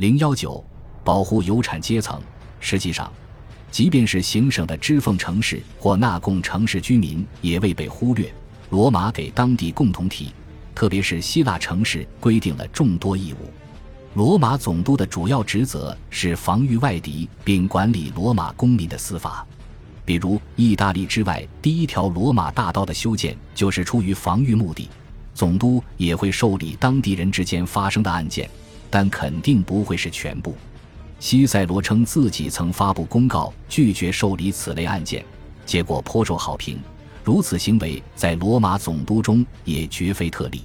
零幺九，保护有产阶层。实际上，即便是行省的支奉城市或纳贡城市居民，也未被忽略。罗马给当地共同体，特别是希腊城市规定了众多义务。罗马总督的主要职责是防御外敌，并管理罗马公民的司法。比如，意大利之外第一条罗马大道的修建就是出于防御目的。总督也会受理当地人之间发生的案件，但肯定不会是全部。西塞罗称自己曾发布公告拒绝受理此类案件，结果颇受好评。如此行为在罗马总督中也绝非特例。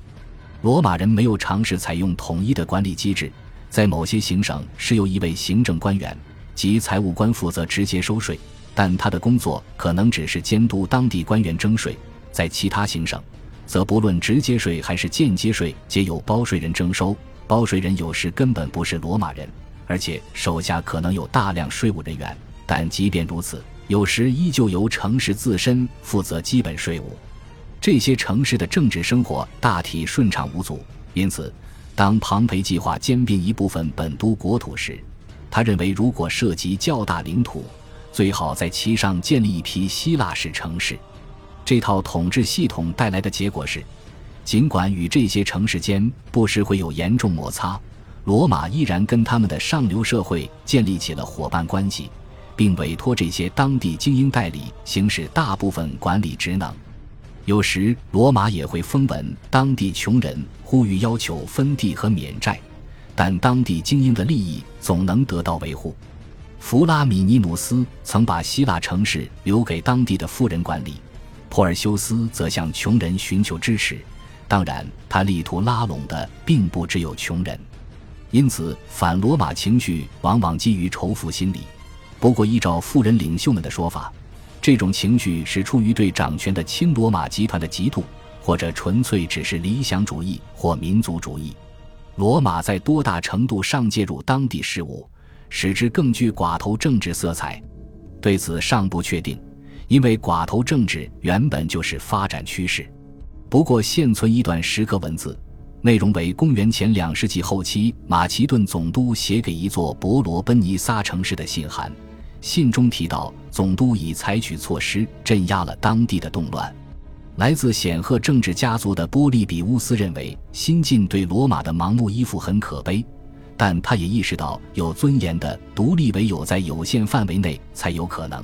罗马人没有尝试采用统一的管理机制，在某些行省是由一位行政官员及财务官负责直接收税。但他的工作可能只是监督当地官员征税，在其他行省，则不论直接税还是间接税，皆由包税人征收。包税人有时根本不是罗马人，而且手下可能有大量税务人员。但即便如此，有时依旧由城市自身负责基本税务。这些城市的政治生活大体顺畅无阻。因此，当庞培计划兼并一部分本都国土时，他认为如果涉及较大领土，最好在其上建立一批希腊式城市。这套统治系统带来的结果是，尽管与这些城市间不时会有严重摩擦，罗马依然跟他们的上流社会建立起了伙伴关系，并委托这些当地精英代理行使大部分管理职能。有时，罗马也会封文当地穷人，呼吁要求分地和免债，但当地精英的利益总能得到维护。弗拉米尼努斯曾把希腊城市留给当地的富人管理，珀尔修斯则向穷人寻求支持。当然，他力图拉拢的并不只有穷人，因此反罗马情绪往往基于仇富心理。不过，依照富人领袖们的说法，这种情绪是出于对掌权的亲罗马集团的嫉妒，或者纯粹只是理想主义或民族主义。罗马在多大程度上介入当地事务？使之更具寡头政治色彩，对此尚不确定，因为寡头政治原本就是发展趋势。不过现存一段石刻文字，内容为公元前两世纪后期马其顿总督写给一座伯罗奔尼撒城市的信函，信中提到总督已采取措施镇压了当地的动乱。来自显赫政治家族的波利比乌斯认为，新晋对罗马的盲目依附很可悲。但他也意识到，有尊严的独立唯有在有限范围内才有可能。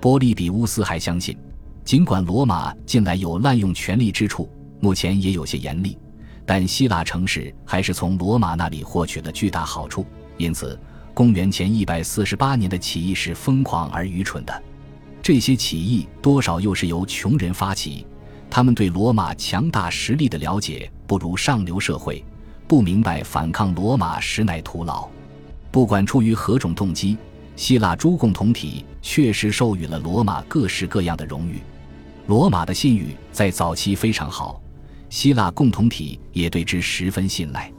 波利比乌斯还相信，尽管罗马近来有滥用权力之处，目前也有些严厉，但希腊城市还是从罗马那里获取了巨大好处。因此，公元前一百四十八年的起义是疯狂而愚蠢的。这些起义多少又是由穷人发起，他们对罗马强大实力的了解不如上流社会。不明白反抗罗马实乃徒劳，不管出于何种动机，希腊诸共同体确实授予了罗马各式各样的荣誉。罗马的信誉在早期非常好，希腊共同体也对之十分信赖。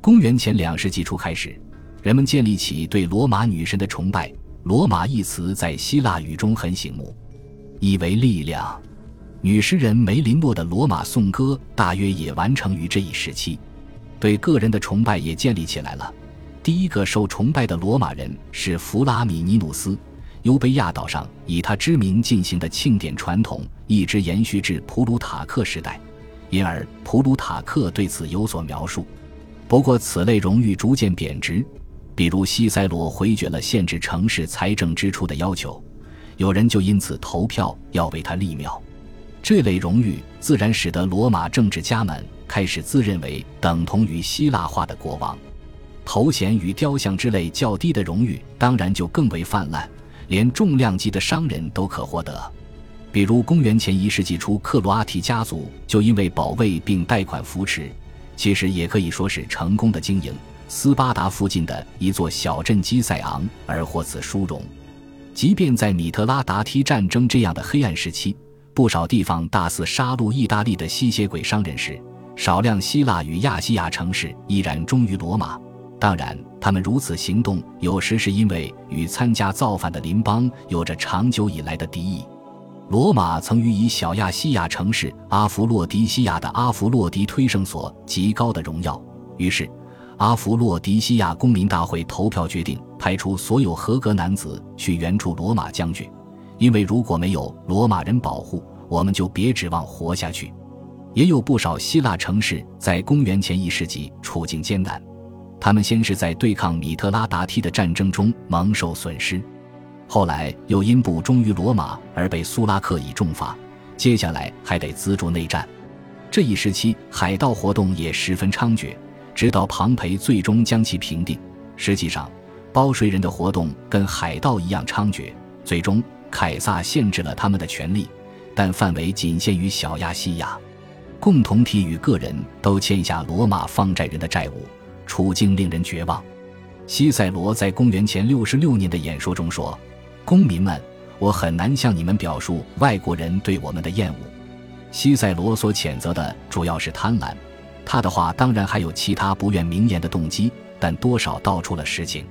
公元前两世纪初开始，人们建立起对罗马女神的崇拜。罗马一词在希腊语中很醒目，意为力量。女诗人梅林诺的罗马颂歌大约也完成于这一时期。对个人的崇拜也建立起来了。第一个受崇拜的罗马人是弗拉米尼努斯。尤贝亚岛上以他之名进行的庆典传统一直延续至普鲁塔克时代，因而普鲁塔克对此有所描述。不过，此类荣誉逐渐贬值。比如，西塞罗回绝了限制城市财政支出的要求，有人就因此投票要为他立庙。这类荣誉自然使得罗马政治家们。开始自认为等同于希腊化的国王，头衔与雕像之类较低的荣誉当然就更为泛滥，连重量级的商人都可获得。比如公元前一世纪初，克罗阿提家族就因为保卫并贷款扶持，其实也可以说是成功的经营斯巴达附近的一座小镇基塞昂而获此殊荣。即便在米特拉达梯战争这样的黑暗时期，不少地方大肆杀戮意大利的吸血鬼商人时。少量希腊与亚细亚城市依然忠于罗马，当然，他们如此行动有时是因为与参加造反的邻邦有着长久以来的敌意。罗马曾予以小亚细亚城市阿弗洛狄西亚的阿弗洛狄推圣所极高的荣耀，于是阿弗洛狄西亚公民大会投票决定派出所有合格男子去援助罗马将军，因为如果没有罗马人保护，我们就别指望活下去。也有不少希腊城市在公元前一世纪处境艰难，他们先是在对抗米特拉达梯的战争中蒙受损失，后来又因不忠于罗马而被苏拉克以重罚，接下来还得资助内战。这一时期海盗活动也十分猖獗。直到庞培最终将其平定。实际上，包税人的活动跟海盗一样猖獗。最终，凯撒限制了他们的权利，但范围仅限于小亚细亚。共同体与个人都欠下罗马放债人的债务，处境令人绝望。西塞罗在公元前六十六年的演说中说：“公民们，我很难向你们表述外国人对我们的厌恶。”西塞罗所谴责的主要是贪婪。他的话当然还有其他不愿明言的动机，但多少道出了实情。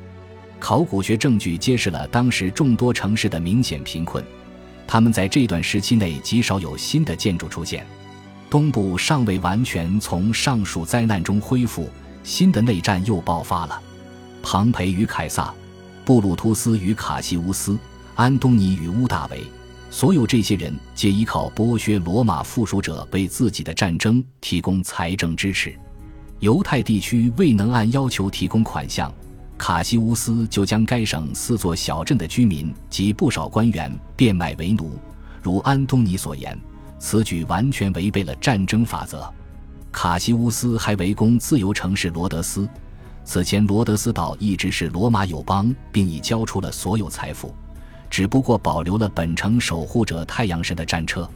考古学证据揭示了当时众多城市的明显贫困，他们在这段时期内极少有新的建筑出现。东部尚未完全从上述灾难中恢复，新的内战又爆发了。庞培与凯撒，布鲁图斯与卡西乌斯，安东尼与乌大维。所有这些人皆依靠剥削罗马附属者为自己的战争提供财政支持。犹太地区未能按要求提供款项，卡西乌斯就将该省四座小镇的居民及不少官员变卖为奴。如安东尼所言，此举完全违背了战争法则。卡西乌斯还围攻自由城市罗德斯。此前，罗德斯岛一直是罗马友邦，并已交出了所有财富。只不过保留了本城守护者太阳神的战车。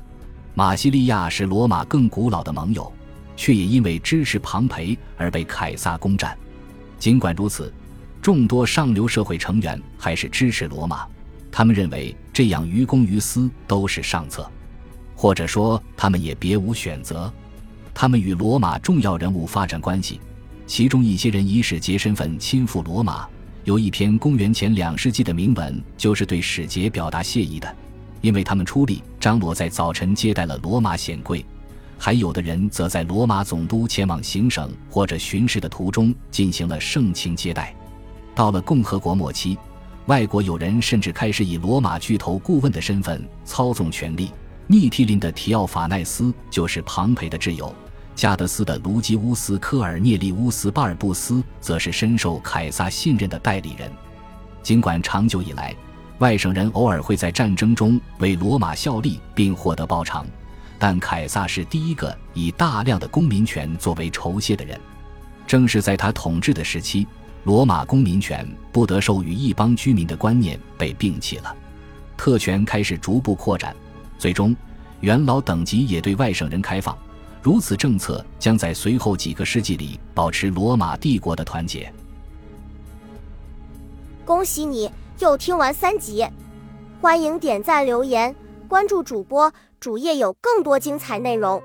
马西利亚是罗马更古老的盟友，却也因为支持庞培而被凯撒攻占。尽管如此，众多上流社会成员还是支持罗马。他们认为这样于公于私都是上策，或者说他们也别无选择。他们与罗马重要人物发展关系，其中一些人以使节身份亲赴罗马。有一篇公元前两世纪的铭文，就是对使节表达谢意的，因为他们出力张罗在早晨接待了罗马显贵；还有的人则在罗马总督前往行省或者巡视的途中进行了盛情接待。到了共和国末期，外国友人甚至开始以罗马巨头顾问的身份操纵权力。密提林的提奥法奈斯就是庞培的挚友。加德斯的卢基乌斯·科尔涅利乌斯·巴尔布斯则是深受凯撒信任的代理人。尽管长久以来，外省人偶尔会在战争中为罗马效力并获得报偿，但凯撒是第一个以大量的公民权作为酬谢的人。正是在他统治的时期，罗马公民权不得授予一邦居民的观念被摒弃了，特权开始逐步扩展，最终元老等级也对外省人开放。如此政策将在随后几个世纪里保持罗马帝国的团结。恭喜你又听完三集，欢迎点赞、留言、关注主播，主页有更多精彩内容。